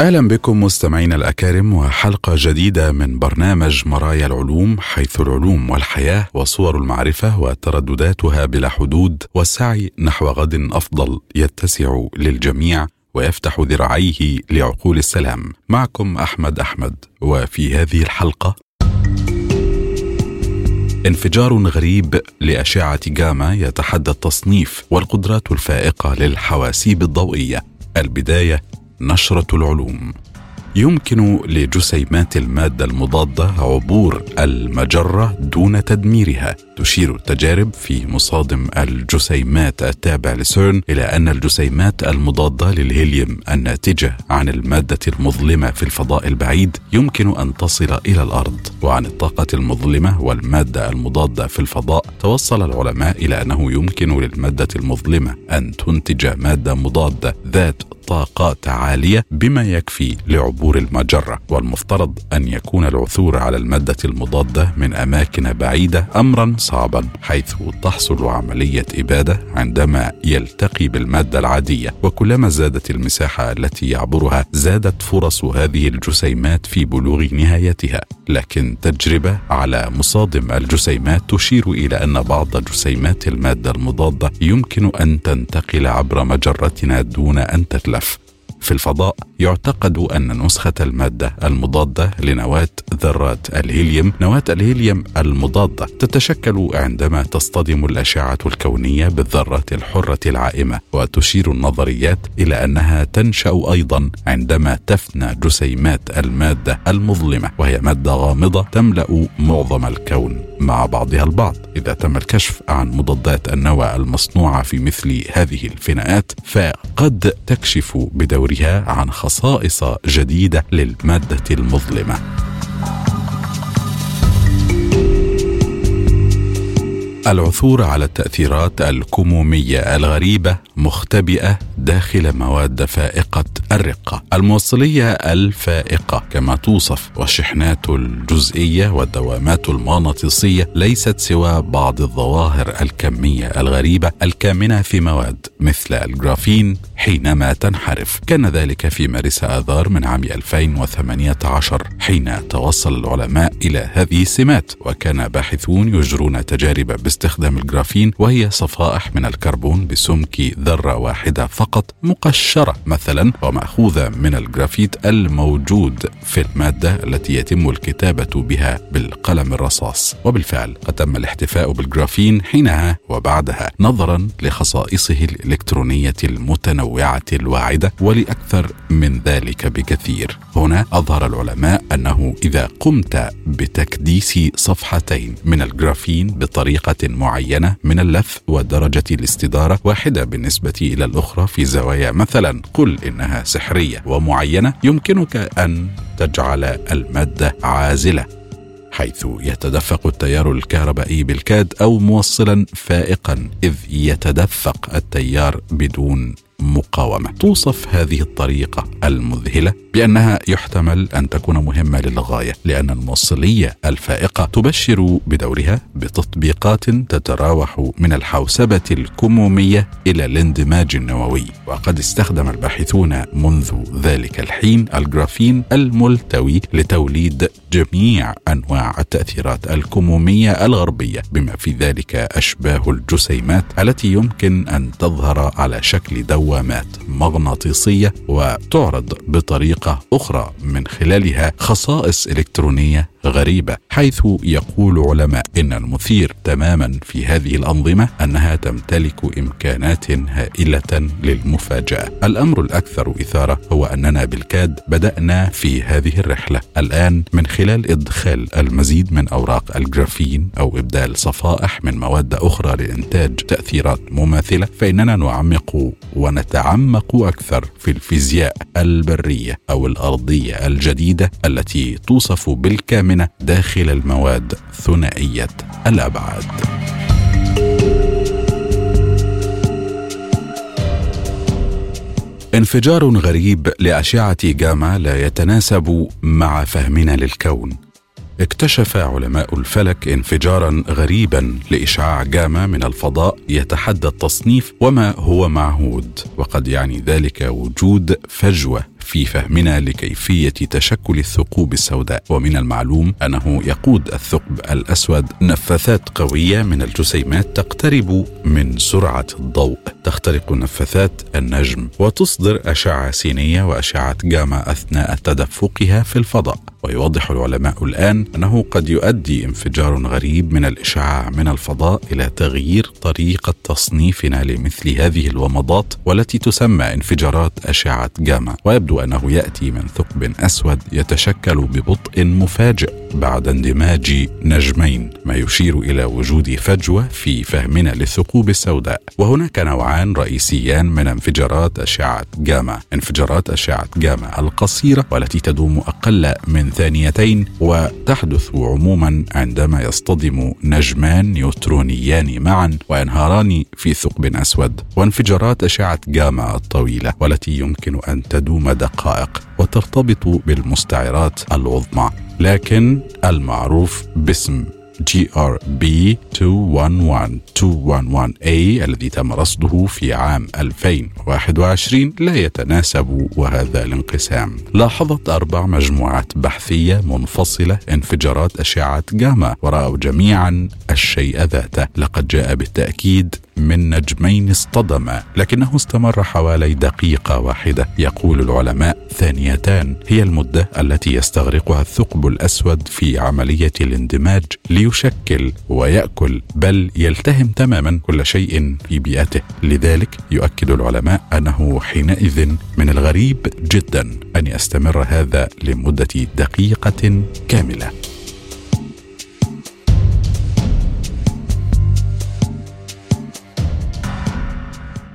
أهلا بكم مستمعينا الأكارم وحلقة جديدة من برنامج مرايا العلوم حيث العلوم والحياة وصور المعرفة وتردداتها بلا حدود والسعي نحو غد أفضل يتسع للجميع ويفتح ذراعيه لعقول السلام. معكم أحمد أحمد وفي هذه الحلقة انفجار غريب لأشعة جاما يتحدى التصنيف والقدرات الفائقة للحواسيب الضوئية. البداية نشرة العلوم. يمكن لجسيمات المادة المضادة عبور المجرة دون تدميرها. تشير التجارب في مصادم الجسيمات التابع لسيرن إلى أن الجسيمات المضادة للهيليوم الناتجة عن المادة المظلمة في الفضاء البعيد يمكن أن تصل إلى الأرض. وعن الطاقة المظلمة والمادة المضادة في الفضاء توصل العلماء إلى أنه يمكن للمادة المظلمة أن تنتج مادة مضادة ذات طاقات عالية بما يكفي لعبور المجرة والمفترض أن يكون العثور على المادة المضادة من أماكن بعيدة امرا صعبا حيث تحصل عملية إبادة عندما يلتقي بالمادة العادية. وكلما زادت المساحة التي يعبرها زادت فرص هذه الجسيمات في بلوغ نهايتها. لكن تجربة على مصادم الجسيمات تشير إلى أن بعض جسيمات المادة المضادة يمكن أن تنتقل عبر مجرتنا دون أن تتلف. في الفضاء يعتقد أن نسخة المادة المضادة لنواة ذرات الهيليوم نواة الهيليوم المضادة تتشكل عندما تصطدم الأشعة الكونية بالذرات الحرة العائمة وتشير النظريات إلى أنها تنشأ أيضا عندما تفنى جسيمات المادة المظلمة وهي مادة غامضة تملأ معظم الكون مع بعضها البعض. إذا تم الكشف عن مضادات النواة المصنوعة في مثل هذه الفناءات فقد تكشف بدورها عن خصائص جديدة للمادة المظلمة. العثور على التأثيرات الكمومية الغريبة مختبئة داخل مواد فائقة الرقة. الموصلية الفائقة كما توصف والشحنات الجزئية والدوامات المغناطيسية ليست سوى بعض الظواهر الكمية الغريبة الكامنة في مواد مثل الجرافين حينما تنحرف. كان ذلك في مارس آذار من عام 2018 حين توصل العلماء إلى هذه السمات وكان باحثون يجرون تجارب باستخدام الجرافين وهي صفائح من الكربون بسمك ذرة واحدة فقط مقشرة مثلا ومأخوذة من الجرافيت الموجود في المادة التي يتم الكتابة بها بالقلم الرصاص. وبالفعل قد تم الاحتفاء بالجرافين حينها وبعدها نظرا لخصائصه الإلكترونية المتنوعة الواعدة ولأكثر من ذلك بكثير. هنا أظهر العلماء أنه إذا قمت بتكديس صفحتين من الجرافين بطريقة معينة من اللف ودرجة الاستدارة واحدة بالنسبة إلى الأخرى في زوايا مثلا. قل إنها سحرية ومعينة يمكنك أن تجعل المادة عازلة حيث يتدفق التيار الكهربائي بالكاد أو موصلا فائقا إذ يتدفق التيار بدون مقاومة. توصف هذه الطريقة المذهلة بأنها يحتمل أن تكون مهمة للغاية لأن الموصلية الفائقة تبشر بدورها بتطبيقات تتراوح من الحوسبة الكمومية إلى الاندماج النووي. وقد استخدم الباحثون منذ ذلك الحين الجرافين الملتوي لتوليد جميع أنواع التأثيرات الكمومية الغربية بما في ذلك أشباه الجسيمات التي يمكن أن تظهر على شكل دوامات مغناطيسية وتعرض بطريقة أخرى من خلالها خصائص إلكترونية غريبة حيث يقول علماء إن المثير تماما في هذه الأنظمة أنها تمتلك إمكانات هائلة للمفاجأة. الأمر الأكثر إثارة هو أننا بالكاد بدأنا في هذه الرحلة. الآن من خلال إدخال المزيد من أوراق الجرافين أو إبدال صفائح من مواد أخرى لإنتاج تأثيرات مماثلة فإننا نعمق ونتعمق أكثر في الفيزياء البرية أو الأرضية الجديدة التي توصف بالكامنة داخل المواد ثنائية الأبعاد. انفجار غريب لأشعة جاما لا يتناسب مع فهمنا للكون اكتشف علماء الفلك انفجارا غريبا لإشعاع جاما من الفضاء يتحدى التصنيف وما هو معهود وقد يعني ذلك وجود فجوة في فهمنا لكيفية تشكل الثقوب السوداء. ومن المعلوم أنه يقود الثقب الأسود نفاثات قوية من الجسيمات تقترب من سرعة الضوء تخترق نفاثات النجم وتصدر أشعة سينية وأشعة جاما أثناء تدفقها في الفضاء. ويوضح العلماء الآن أنه قد يؤدي انفجار غريب من الإشعاع من الفضاء إلى تغيير طريقة تصنيفنا لمثل هذه الومضات والتي تسمى انفجارات أشعة جاما. ويبدو انه يأتي من ثقب أسود يتشكل ببطء مفاجئ. بعد اندماج نجمين ما يشير إلى وجود فجوة في فهمنا للثقوب السوداء. وهناك نوعان رئيسيان من انفجارات أشعة جاما. انفجارات أشعة جاما القصيرة والتي تدوم أقل من ثانيتين وتحدث عموما عندما يصطدم نجمان نيوترونيان معا وينهاران في ثقب أسود. وانفجارات أشعة جاما الطويلة والتي يمكن أن تدوم دقائق وترتبط بالمستعرات العظمى لكن المعروف باسم GRB 211 211A الذي تم رصده في عام 2021 لا يتناسب وهذا الانقسام. لاحظت أربع مجموعات بحثية منفصلة انفجارات أشعة جاما ورأوا جميعا الشيء ذاته لقد جاء بالتأكيد من نجمين اصطدما لكنه استمر حوالي دقيقة واحدة يقول العلماء. ثانيتان هي المدة التي يستغرقها الثقب الأسود في عملية الاندماج ليشكل ويأكل بل يلتهم تماما كل شيء في بيئته. لذلك يؤكد العلماء أنه حينئذ من الغريب جدا أن يستمر هذا لمدة دقيقة كاملة.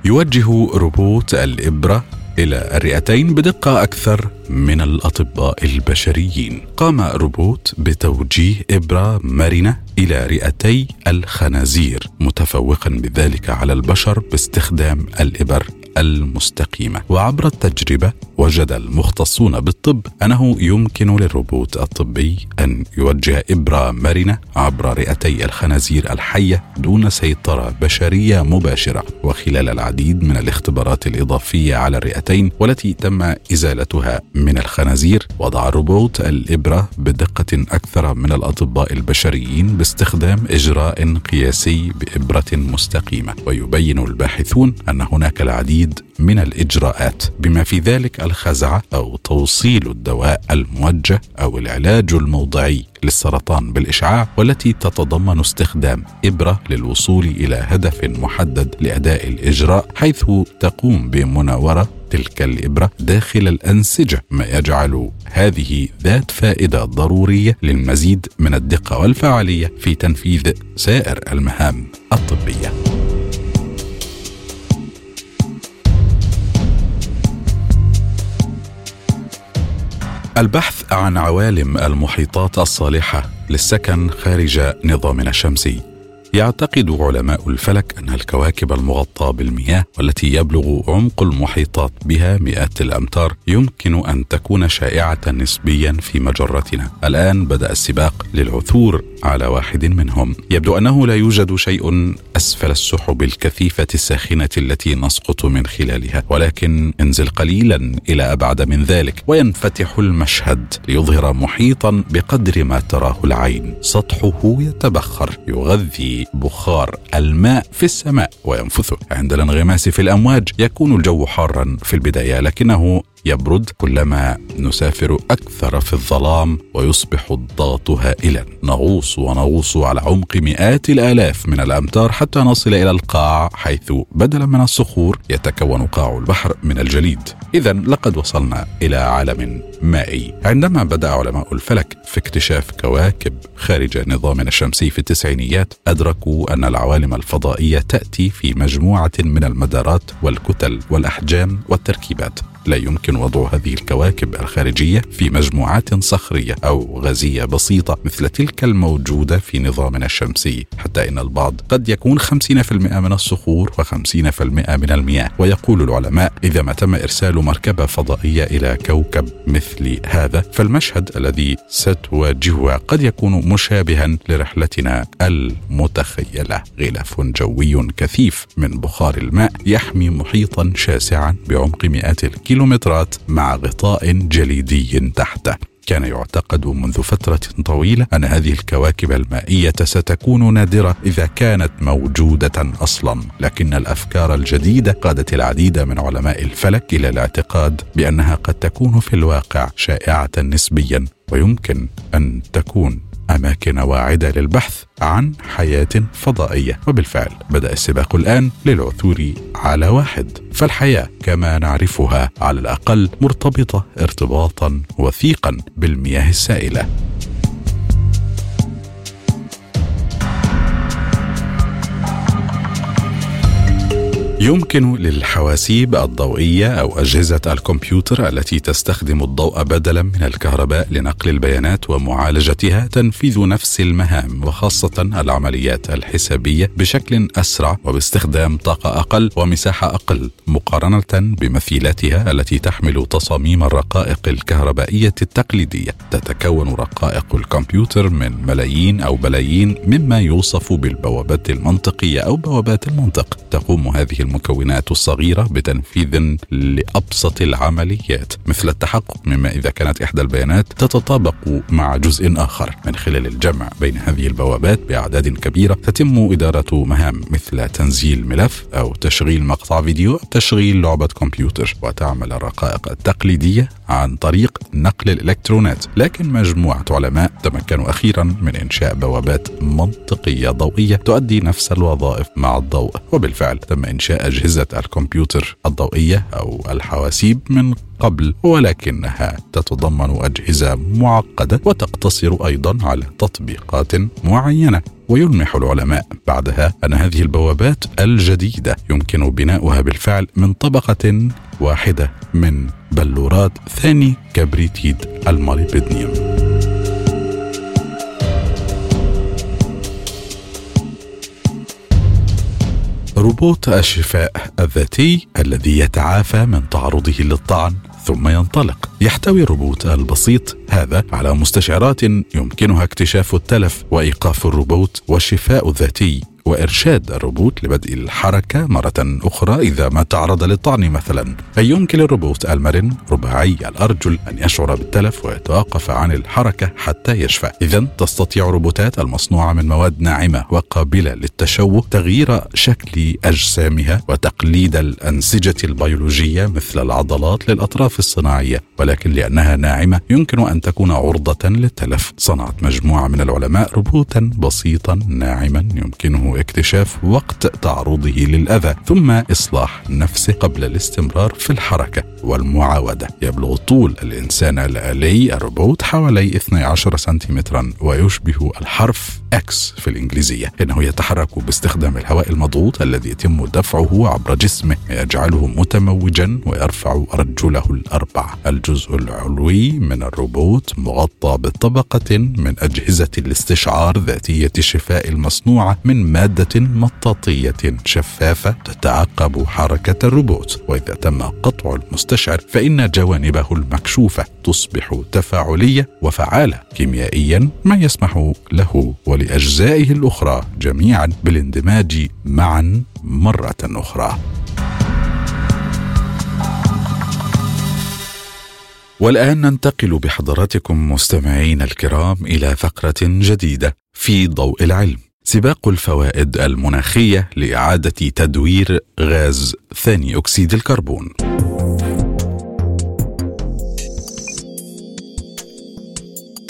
يوجه روبوت الإبرة إلى الرئتين بدقة أكثر من الأطباء البشريين. قام روبوت بتوجيه إبرة مرنة إلى رئتي الخنازير متفوقا بذلك على البشر باستخدام الإبر. المستقيمة. وعبر التجربة وجد المختصون بالطب أنه يمكن للروبوت الطبي أن يوجه إبرة مرنة عبر رئتي الخنازير الحية دون سيطرة بشرية مباشرة. وخلال العديد من الاختبارات الإضافية على الرئتين والتي تم إزالتها من الخنازير وضع الروبوت الإبرة بدقة أكثر من الأطباء البشريين باستخدام إجراء قياسي بإبرة مستقيمة. ويبين الباحثون أن هناك العديد العديد من الإجراءات بما في ذلك الخزعه أو توصيل الدواء الموجه أو العلاج الموضعي للسرطان بالإشعاع والتي تتضمن استخدام إبرة للوصول إلى هدف محدد لأداء الإجراء حيث تقوم بمناورة تلك الإبرة داخل الأنسجة ما يجعل هذه ذات فائدة ضرورية للمزيد من الدقة والفعالية في تنفيذ سائر المهام الطبية. البحث عن عوالم المحيطات الصالحة للسكن خارج نظامنا الشمسي. يعتقد علماء الفلك أن الكواكب المغطاة بالمياه والتي يبلغ عمق المحيطات بها مئات الأمتار يمكن أن تكون شائعة نسبيا في مجرتنا. الآن بدأ السباق للعثور على واحد منهم. يبدو أنه لا يوجد شيء أسفل السحب الكثيفه الساخنة التي نسقط من خلالها، ولكن انزل قليلا إلى أبعد من ذلك وينفتح المشهد ليظهر محيطا بقدر ما تراه العين. سطحه يتبخر يغذي بخار الماء في السماء وينفثه. عند الانغماس في الأمواج يكون الجو حارا في البداية لكنه يبرد كلما نسافر أكثر في الظلام ويصبح الضغط هائلا. نغوص ونغوص على عمق مئات الآلاف من الأمتار حتى نصل إلى القاع حيث بدلا من الصخور يتكون قاع البحر من الجليد. اذا لقد وصلنا إلى عالم مائي. عندما بدأ علماء الفلك في اكتشاف كواكب خارج نظامنا الشمسي في التسعينيات أدركوا أن العوالم الفضائية تأتي في مجموعة من المدارات والكتل والأحجام والتركيبات. لا يمكن وضع هذه الكواكب الخارجية في مجموعات صخرية أو غازية بسيطة مثل تلك الموجودة في نظامنا الشمسي حتى إن البعض قد يكون 50% من الصخور و50% من المياه. ويقول العلماء إذا ما تم إرسال مركبة فضائية إلى كوكب مثل هذا فالمشهد الذي ستواجهه قد يكون مشابها لرحلتنا المتخيلة. غلاف جوي كثيف من بخار الماء يحمي محيطا شاسعا بعمق مئات الكيلومترات كيلومترات مع غطاء جليدي تحته. كان يعتقد منذ فترة طويلة أن هذه الكواكب المائية ستكون نادرة إذا كانت موجودة أصلا، لكن الأفكار الجديدة قادت العديد من علماء الفلك إلى الاعتقاد بأنها قد تكون في الواقع شائعة نسبيا ويمكن أن تكون أماكن واعدة للبحث عن حياة فضائية. وبالفعل بدأ السباق الآن للعثور على واحد. فالحياة كما نعرفها على الأقل مرتبطة ارتباطا وثيقا بالمياه السائلة. يمكن للحواسيب الضوئية أو أجهزة الكمبيوتر التي تستخدم الضوء بدلا من الكهرباء لنقل البيانات ومعالجتها تنفيذ نفس المهام وخاصة العمليات الحسابية بشكل أسرع وباستخدام طاقة أقل ومساحة أقل مقارنة بمثيلاتها التي تحمل تصاميم الرقائق الكهربائية التقليدية. تتكون رقائق الكمبيوتر من ملايين أو بلايين مما يوصف بالبوابات المنطقية أو بوابات المنطق. تقوم هذه المكونات الصغيرة بتنفيذ لأبسط العمليات مثل التحقق مما إذا كانت إحدى البيانات تتطابق مع جزء آخر. من خلال الجمع بين هذه البوابات بأعداد كبيرة تتم إدارة مهام مثل تنزيل ملف أو تشغيل مقطع فيديو أو تشغيل لعبة كمبيوتر وتعمل الرقائق التقليدية عن طريق نقل الإلكترونات. لكن مجموعة علماء تمكنوا أخيرا من إنشاء بوابات منطقية ضوئية تؤدي نفس الوظائف مع الضوء. وبالفعل تم إنشاء أجهزة الكمبيوتر الضوئية أو الحواسيب من قبل ولكنها تتضمن أجهزة معقدة وتقتصر أيضا على تطبيقات معينة ويلمح العلماء بعدها أن هذه البوابات الجديدة يمكن بناؤها بالفعل من طبقة واحدة من بلورات ثاني كبريتيد الموليبدنيوم روبوت الشفاء الذاتي الذي يتعافى من تعرضه للطعن ثم ينطلق. يحتوي الروبوت البسيط هذا على مستشعرات يمكنها اكتشاف التلف وإيقاف الروبوت والشفاء الذاتي. وإرشاد الروبوت لبدء الحركة مرة أخرى إذا ما تعرض للطعن مثلا. أي يمكن للروبوت المرن؟ رباعي الأرجل أن يشعر بالتلف ويتوقف عن الحركة حتى يشفى. إذا تستطيع الروبوتات المصنوعة من مواد ناعمة وقابلة للتشوه تغيير شكل أجسامها وتقليد الأنسجة البيولوجية مثل العضلات للأطراف الصناعية ولكن لأنها ناعمة يمكن أن تكون عرضة للتلف. صنعت مجموعة من العلماء روبوتا بسيطا ناعما يمكنه اكتشاف وقت تعرضه للأذى ثم إصلاح نفسه قبل الاستمرار في الحركة والمعاودة. يبلغ طول الإنسان الآلي الروبوت حوالي 12 سنتيمترا ويشبه الحرف X في الإنجليزية. إنه يتحرك باستخدام الهواء المضغوط الذي يتم دفعه عبر جسمه. يجعله متموجا ويرفع أرجله الأربع. الجزء العلوي من الروبوت مغطى بطبقة من أجهزة الاستشعار ذاتية الشفاء المصنوعة من مادة مطاطية شفافة تتعقب حركة الروبوت. وإذا تم قطع المستشعر فإن جوانبه المكشوفة تصبح تفاعلية وفعالة كيميائيا ما يسمح له ولأجزائه الأخرى جميعا بالاندماج معا مرة أخرى. والآن ننتقل بحضراتكم مستمعين الكرام إلى فقرة جديدة في ضوء العلم. سباق الفوائد المناخية لإعادة تدوير غاز ثاني أكسيد الكربون.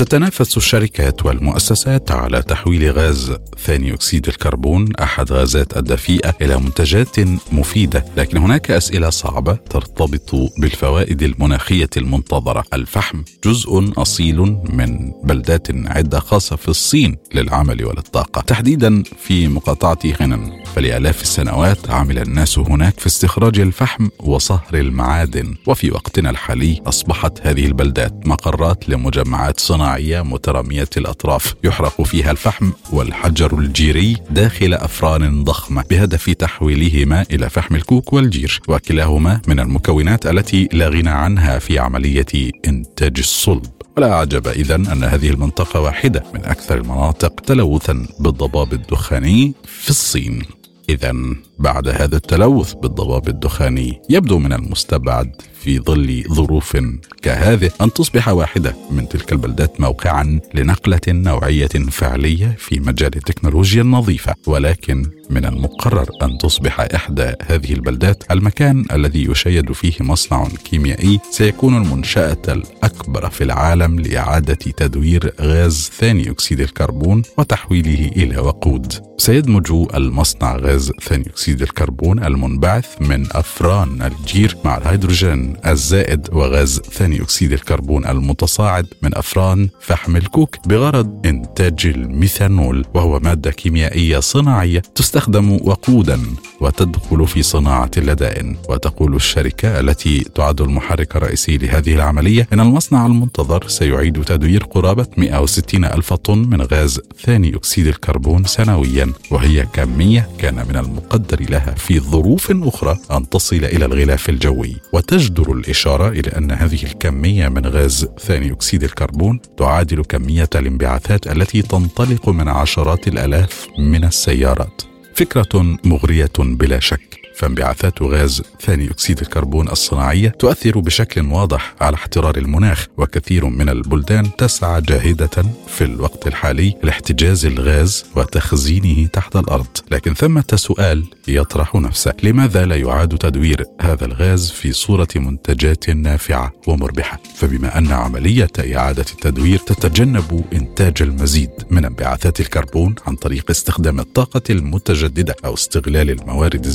تتنافس الشركات والمؤسسات على تحويل غاز ثاني أكسيد الكربون أحد غازات الدفيئة إلى منتجات مفيدة، لكن هناك أسئلة صعبة ترتبط بالفوائد المناخية المنتظرة. الفحم جزء أصيل من بلدات عدة خاصة في الصين للعمل وللطاقه، تحديدا في مقاطعة هنن، فلآلاف السنوات عمل الناس هناك في استخراج الفحم وصهر المعادن، وفي وقتنا الحالي أصبحت هذه البلدات مقرات لمجمعات صناعية مترامية الأطراف. يحرق فيها الفحم والحجر الجيري داخل أفران ضخمة بهدف تحويلهما إلى فحم الكوك والجير. وكلاهما من المكونات التي لا غنى عنها في عملية إنتاج الصلب. ولا عجب اذا أن هذه المنطقة واحدة من أكثر المناطق تلوثا بالضباب الدخاني في الصين. اذا بعد هذا التلوث بالضباب الدخاني يبدو من المستبعد في ظل ظروف كهذه أن تصبح واحدة من تلك البلدات موقعا لنقلة نوعية فعلية في مجال التكنولوجيا النظيفة. ولكن من المقرر أن تصبح إحدى هذه البلدات المكان الذي يشيد فيه مصنع كيميائي سيكون المنشأة الأكبر في العالم لإعادة تدوير غاز ثاني أكسيد الكربون وتحويله إلى وقود. سيدمج المصنع غاز ثاني أكسيد الكربون المنبعث من أفران الجير مع الهيدروجين. الزائد وغاز ثاني أكسيد الكربون المتصاعد من أفران فحم الكوك بغرض إنتاج الميثانول وهو مادة كيميائية صناعية تستخدم وقودا وتدخل في صناعة اللدائن وتقول الشركة التي تعد المحرك الرئيسي لهذه العملية إن المصنع المنتظر سيعيد تدوير قرابة 160 ألف طن من غاز ثاني أكسيد الكربون سنويا وهي كمية كان من المقدر لها في ظروف أخرى أن تصل إلى الغلاف الجوي. وتجدر تدور الإشارة إلى أن هذه الكمية من غاز ثاني أكسيد الكربون تعادل كمية الانبعاثات التي تنطلق من عشرات الآلاف من السيارات. فكرة مغرية بلا شك. فانبعاثات غاز ثاني أكسيد الكربون الصناعية تؤثر بشكل واضح على احترار المناخ وكثير من البلدان تسعى جاهدة في الوقت الحالي لاحتجاز الغاز وتخزينه تحت الأرض. لكن ثمة سؤال يطرح نفسه لماذا لا يعاد تدوير هذا الغاز في صورة منتجات نافعة ومربحة؟ فبما أن عملية إعادة التدوير تتجنب إنتاج المزيد من انبعاثات الكربون عن طريق استخدام الطاقة المتجددة أو استغلال الموارد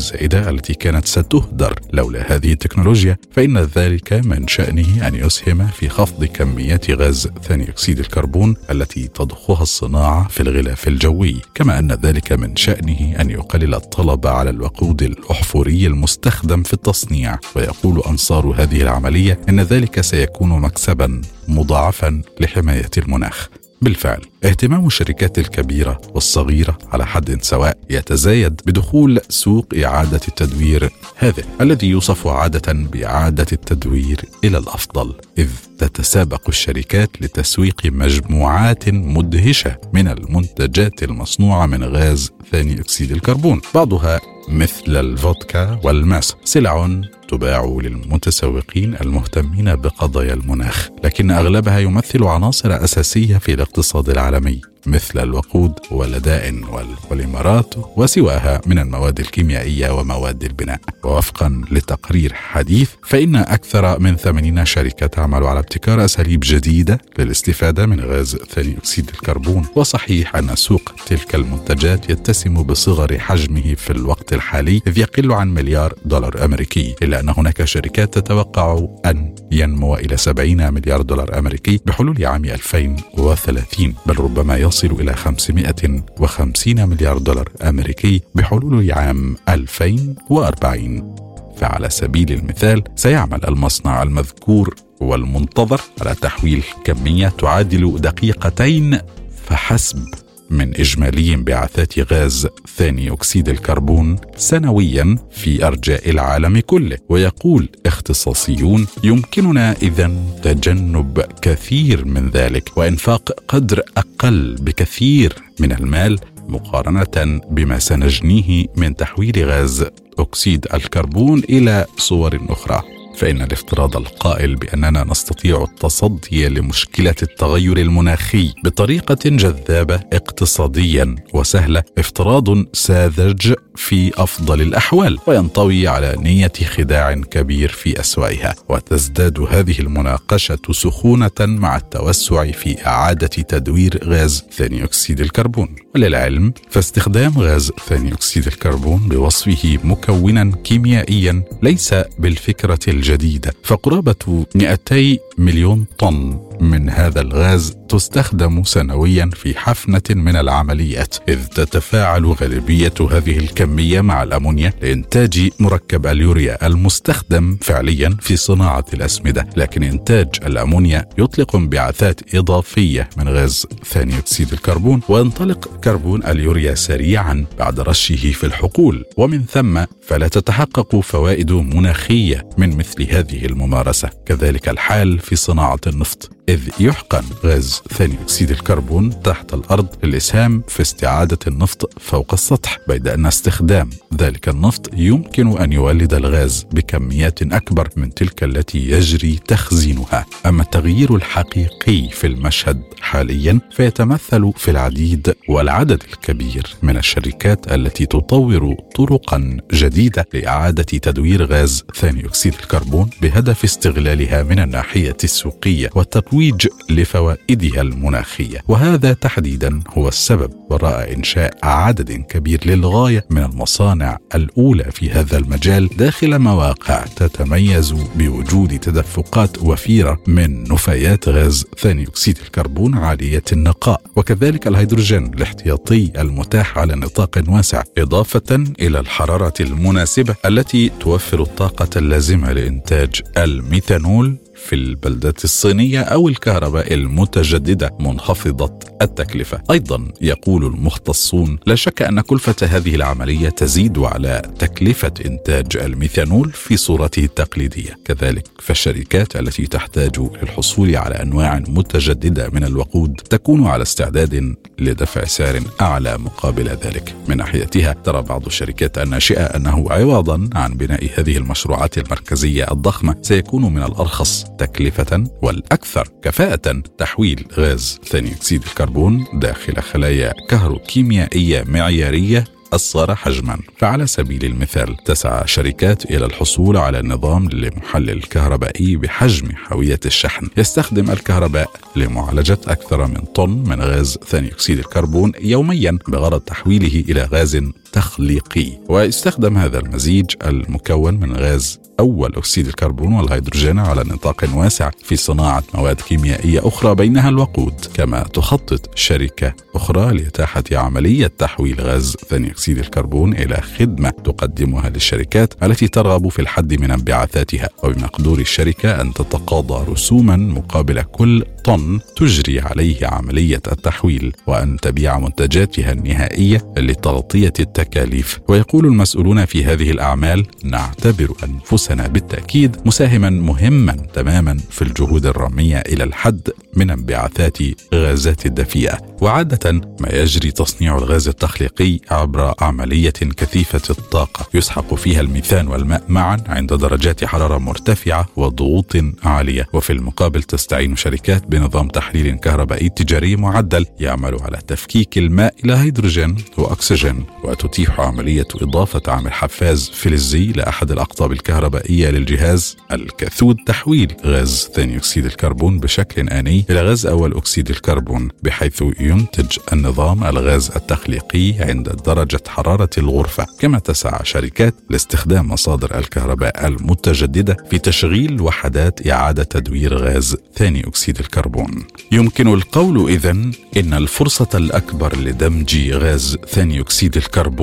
التي كانت ستهدر لولا هذه التكنولوجيا فإن ذلك من شأنه أن يسهم في خفض كميات غاز ثاني أكسيد الكربون التي تضخها الصناعة في الغلاف الجوي. كما أن ذلك من شأنه أن يقلل الطلب على الوقود الأحفوري المستخدم في التصنيع. ويقول أنصار هذه العملية أن ذلك سيكون مكسبا مضاعفا لحماية المناخ. بالفعل اهتمام الشركات الكبيرة والصغيرة على حد سواء يتزايد بدخول سوق إعادة التدوير هذا الذي يوصف عادة بإعادة التدوير إلى الأفضل إذ تتسابق الشركات لتسويق مجموعات مدهشة من المنتجات المصنوعة من غاز ثاني أكسيد الكربون بعضها مثل الفودكا والماس. سلع تباع للمتسوقين المهتمين بقضايا المناخ لكن أغلبها يمثل عناصر أساسية في الاقتصاد العالمي مثل الوقود واللدائن والبوليمرات وسواها من المواد الكيميائية ومواد البناء. ووفقا لتقرير حديث فإن أكثر من 80 شركة تعمل على ابتكار أساليب جديدة للاستفادة من غاز ثاني أكسيد الكربون. وصحيح أن سوق تلك المنتجات يتسم بصغر حجمه في الوقت الحالي إذ يقل عن مليار دولار أمريكي. الا ان هناك شركات تتوقع أن ينمو إلى 70 مليار دولار أمريكي بحلول عام 2030 بل ربما يصل إلى 550 مليار دولار أمريكي بحلول عام 2040 فعلى سبيل المثال سيعمل المصنع المذكور والمنتظر على تحويل كمية تعادل دقيقتين فحسب من إجمالي انبعاثات غاز ثاني أكسيد الكربون سنويا في أرجاء العالم كله. ويقول اختصاصيون يمكننا إذا تجنب كثير من ذلك وإنفاق قدر أقل بكثير من المال مقارنة بما سنجنيه من تحويل غاز أكسيد الكربون إلى صور أخرى. فإن الافتراض القائل بأننا نستطيع التصدي لمشكلة التغير المناخي بطريقة جذابة اقتصاديا وسهلة افتراض ساذج في أفضل الأحوال وينطوي على نية خداع كبير في أسوأها وتزداد هذه المناقشة سخونة مع التوسع في إعادة تدوير غاز ثاني أكسيد الكربون. وللعلم فاستخدام غاز ثاني أكسيد الكربون بوصفه مكونا كيميائيا ليس بالفكرة الجديدة. فقرابة 200 مليون طن من هذا الغاز تستخدم سنويا في حفنة من العمليات. إذ تتفاعل غالبية هذه الكمية مع الأمونيا لإنتاج مركب اليوريا المستخدم فعليا في صناعة الأسمدة. لكن إنتاج الأمونيا يطلق انبعاثات إضافية من غاز ثاني أكسيد الكربون وينطلق كربون اليوريا سريعا بعد رشه في الحقول. ومن ثم فلا تتحقق فوائد مناخية من مثل هذه الممارسة. كذلك الحال في صناعة النفط إذ يحقن غاز ثاني أكسيد الكربون تحت الأرض للإسهام في استعادة النفط فوق السطح بيد أن استخدام ذلك النفط يمكن أن يولد الغاز بكميات أكبر من تلك التي يجري تخزينها. أما التغيير الحقيقي في المشهد حاليا فيتمثل في العديد والعدد الكبير من الشركات التي تطور طرقا جديدة لإعادة تدوير غاز ثاني أكسيد الكربون بهدف استغلالها من الناحية السوقية والتطوير الترويج لفوائدها المناخية. وهذا تحديدا هو السبب وراء إنشاء عدد كبير للغاية من المصانع الأولى في هذا المجال داخل مواقع تتميز بوجود تدفقات وفيرة من نفايات غاز ثاني أكسيد الكربون عالية النقاء وكذلك الهيدروجين الاحتياطي المتاح على نطاق واسع إضافة إلى الحرارة المناسبة التي توفر الطاقة اللازمة لإنتاج الميثانول. في البلدات الصينية أو الكهرباء المتجددة منخفضة التكلفة. أيضا يقول المختصون لا شك أن كلفة هذه العملية تزيد على تكلفة إنتاج الميثانول في صورته التقليدية. كذلك فالشركات التي تحتاج للحصول على أنواع متجددة من الوقود تكون على استعداد لدفع سعر أعلى مقابل ذلك. من ناحيتها ترى بعض الشركات الناشئة أنه عوضا عن بناء هذه المشروعات المركزية الضخمة. سيكون من الأرخص تكلفة والأكثر كفاءة تحويل غاز ثاني أكسيد الكربون داخل خلايا كهروكيميائية معيارية أصغر حجما. فعلى سبيل المثال تسعى شركات إلى الحصول على نظام لمحلل كهربائي بحجم حاوية الشحن. يستخدم الكهرباء لمعالجة أكثر من طن من غاز ثاني أكسيد الكربون يوميا بغرض تحويله إلى غاز تخليقي ويستخدم هذا المزيج المكون من غاز أول أكسيد الكربون والهيدروجين على نطاق واسع في صناعة مواد كيميائية أخرى بينها الوقود كما تخطط شركة أخرى لإتاحة عملية تحويل غاز ثاني أكسيد الكربون إلى خدمة تقدمها للشركات التي ترغب في الحد من انبعاثاتها. وبمقدور الشركة أن تتقاضى رسوما مقابل كل طن تجري عليه عملية التحويل وأن تبيع منتجاتها النهائية لتغطية التكاليف ويقول المسؤولون في هذه الأعمال نعتبر أنفسنا بالتأكيد مساهما مهما تماما في الجهود الرامية إلى الحد من انبعاثات غازات الدفيئة. وعادة ما يجري تصنيع الغاز التخليقي عبر عملية كثيفة الطاقة يسحق فيها الميثان والماء معا عند درجات حرارة مرتفعة وضغوط عالية. وفي المقابل تستعين شركات بنظام تحليل كهربائي تجاري معدل يعمل على تفكيك الماء إلى هيدروجين وأكسجين. وتتيح عملية إضافة عامل حفاز فلزي لأحد الأقطاب الكهربائية للجهاز الكاثود تحويل غاز ثاني أكسيد الكربون بشكل آني إلى غاز أول أكسيد الكربون بحيث ينتج النظام الغاز التخليقي عند درجة حرارة الغرفة. كما تسعى شركات لاستخدام مصادر الكهرباء المتجددة في تشغيل وحدات إعادة تدوير غاز ثاني أكسيد الكربون. يمكن القول إذا إن الفرصة الأكبر لدمج غاز ثاني أكسيد الكربون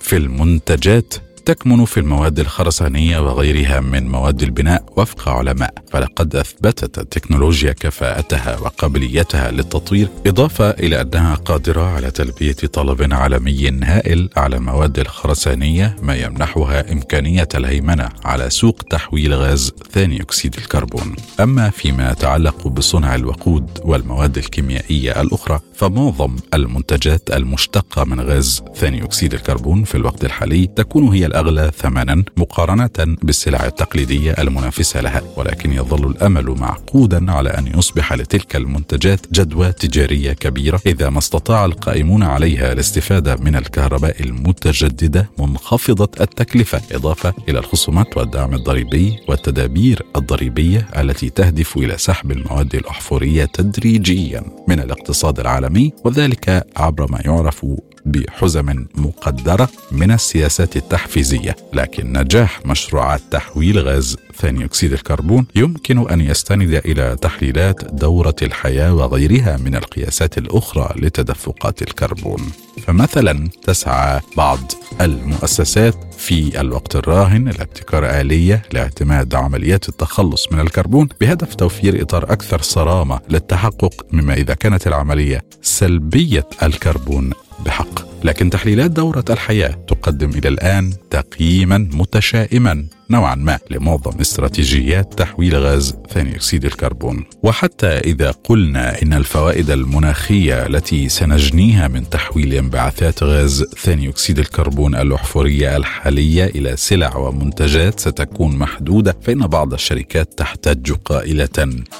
في المنتجات تكمن في المواد الخرسانية وغيرها من مواد البناء وفق علماء فلقد أثبتت التكنولوجيا كفاءتها وقابليتها للتطوير إضافة إلى أنها قادرة على تلبية طلب عالمي هائل على المواد الخرسانية ما يمنحها إمكانية الهيمنة على سوق تحويل غاز ثاني أكسيد الكربون. أما فيما يتعلق بصنع الوقود والمواد الكيميائية الأخرى فمعظم المنتجات المشتقة من غاز ثاني أكسيد الكربون في الوقت الحالي تكون هي الأغلى ثمنا مقارنة بالسلع التقليدية المنافسة لها ولكن يظل الأمل معقودا على أن يصبح لتلك المنتجات جدوى تجارية كبيرة إذا ما استطاع القائمون عليها الاستفادة من الكهرباء المتجددة منخفضة التكلفة إضافة إلى الخصومات والدعم الضريبي والتدابير الضريبية التي تهدف إلى سحب المواد الأحفورية تدريجيا من الاقتصاد العالمي وذلك عبر ما يعرف بحزم مقدرة من السياسات التحفيزية، لكن نجاح مشروعات تحويل غاز ثاني أكسيد الكربون يمكن أن يستند إلى تحليلات دورة الحياة وغيرها من القياسات الأخرى لتدفقات الكربون. فمثلا تسعى بعض المؤسسات في الوقت الراهن لابتكار آلية لاعتماد عمليات التخلص من الكربون بهدف توفير إطار أكثر صرامة للتحقق مما إذا كانت العملية سلبية الكربون بحق. لكن تحليلات دورة الحياة تقدم إلى الآن تقييما متشائما. نوعا ما لمعظم استراتيجيات تحويل غاز ثاني أكسيد الكربون. وحتى إذا قلنا إن الفوائد المناخية التي سنجنيها من تحويل انبعاثات غاز ثاني أكسيد الكربون الأحفورية الحالية إلى سلع ومنتجات ستكون محدودة فإن بعض الشركات تحتج قائلة.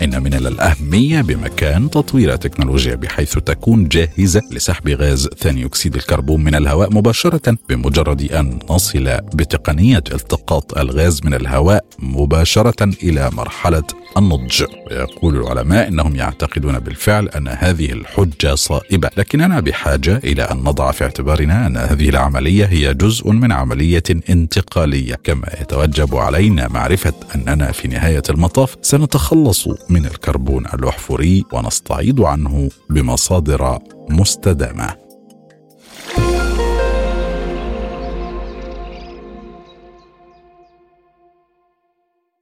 إن من الأهمية بمكان تطوير تكنولوجيا بحيث تكون جاهزة لسحب غاز ثاني أكسيد الكربون من الهواء مباشرة بمجرد أن نصل بتقنية التقاط الغاز من الهواء مباشرة إلى مرحلة النضج. ويقول العلماء إنهم يعتقدون بالفعل أن هذه الحجة صائبة. لكننا بحاجة إلى أن نضع في اعتبارنا أن هذه العملية هي جزء من عملية انتقالية. كما يتوجب علينا معرفة أننا في نهاية المطاف سنتخلص من الكربون الأحفوري ونستعيض عنه بمصادر مستدامة.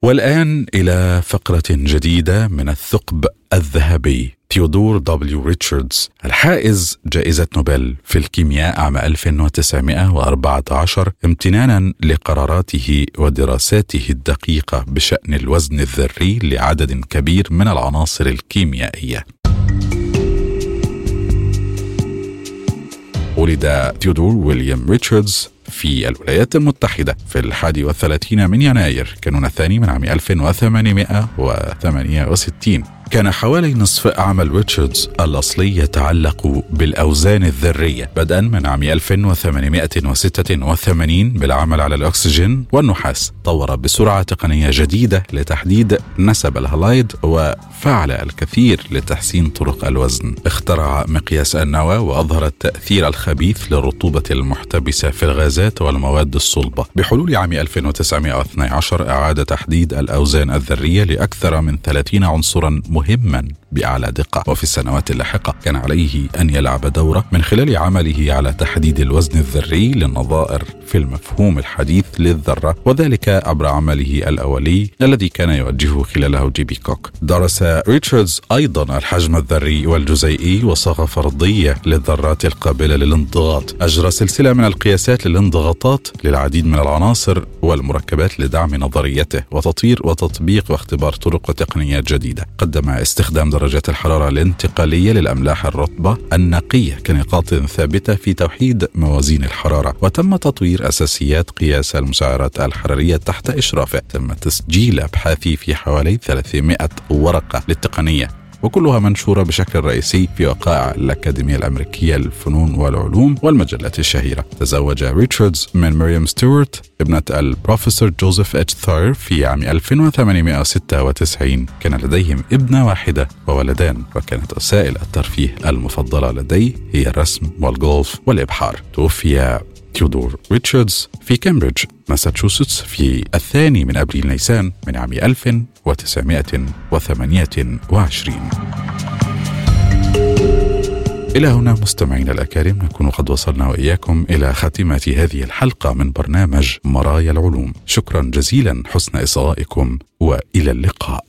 والآن إلى فقرة جديدة من الثقب الذهبي تيودور دبليو ريتشاردز الحائز جائزة نوبل في الكيمياء عام 1914 امتنانا لقراراته ودراساته الدقيقة بشأن الوزن الذري لعدد كبير من العناصر الكيميائية. ولد تيودور ويليام ريتشاردز في الولايات المتحدة في الحادي والثلاثين من يناير كانون الثاني من عام 1868 كان حوالي نصف عمل ريتشاردز الأصلي يتعلق بالأوزان الذرية بدءا من عام 1886 بالعمل على الأكسجين والنحاس. طور بسرعة تقنية جديدة لتحديد نسب الهلايد وفعل الكثير لتحسين طرق الوزن. اخترع مقياس النواة وأظهر التأثير الخبيث للرطوبة المحتبسة في الغازات والمواد الصلبة. بحلول عام 1912 أعاد تحديد الأوزان الذرية لأكثر من 30 عنصرا مهما بأعلى دقة. وفي السنوات اللاحقة كان عليه أن يلعب دوره من خلال عمله على تحديد الوزن الذري للنظائر في المفهوم الحديث للذرة وذلك عبر عمله الأولي الذي كان يوجهه خلاله جي بي كوك درس ريتشاردز أيضا الحجم الذري والجزيئي وصاغ فرضية للذرات القابله للانضغاط أجرى سلسلة من القياسات للانضغاطات للعديد من العناصر والمركبات لدعم نظريته وتطوير وتطبيق واختبار طرق وتقنيات جديدة. قدم استخدام درجات الحرارة الانتقالية للأملاح الرطبة النقية كنقاط ثابتة في توحيد موازين الحرارة. وتم تطوير أساسيات قياس المسعرات الحرارية تحت إشرافه. تم تسجيل أبحاثه في حوالي 300 ورقة تقنية. وكلها منشورة بشكل رئيسي في وقائع الأكاديمية الأمريكية للفنون والعلوم والمجلات الشهيرة. تزوج ريتشاردز من مريم ستيوارت ابنة البروفيسور جوزيف إتش ثاير في عام 1896 كان لديهم ابنة واحدة وولدان وكانت وسائل الترفيه المفضلة لديه هي الرسم والجولف والإبحار. توفي تيودور ريتشاردز في كامبريدج ماساتشوستس في الثاني من أبريل نيسان من عام 1928 إلى هنا مستمعينا الأكارم نكون قد وصلنا وإياكم إلى خاتمة هذه الحلقة من برنامج مرايا العلوم. شكرا جزيلا حسن إصغائكم وإلى اللقاء.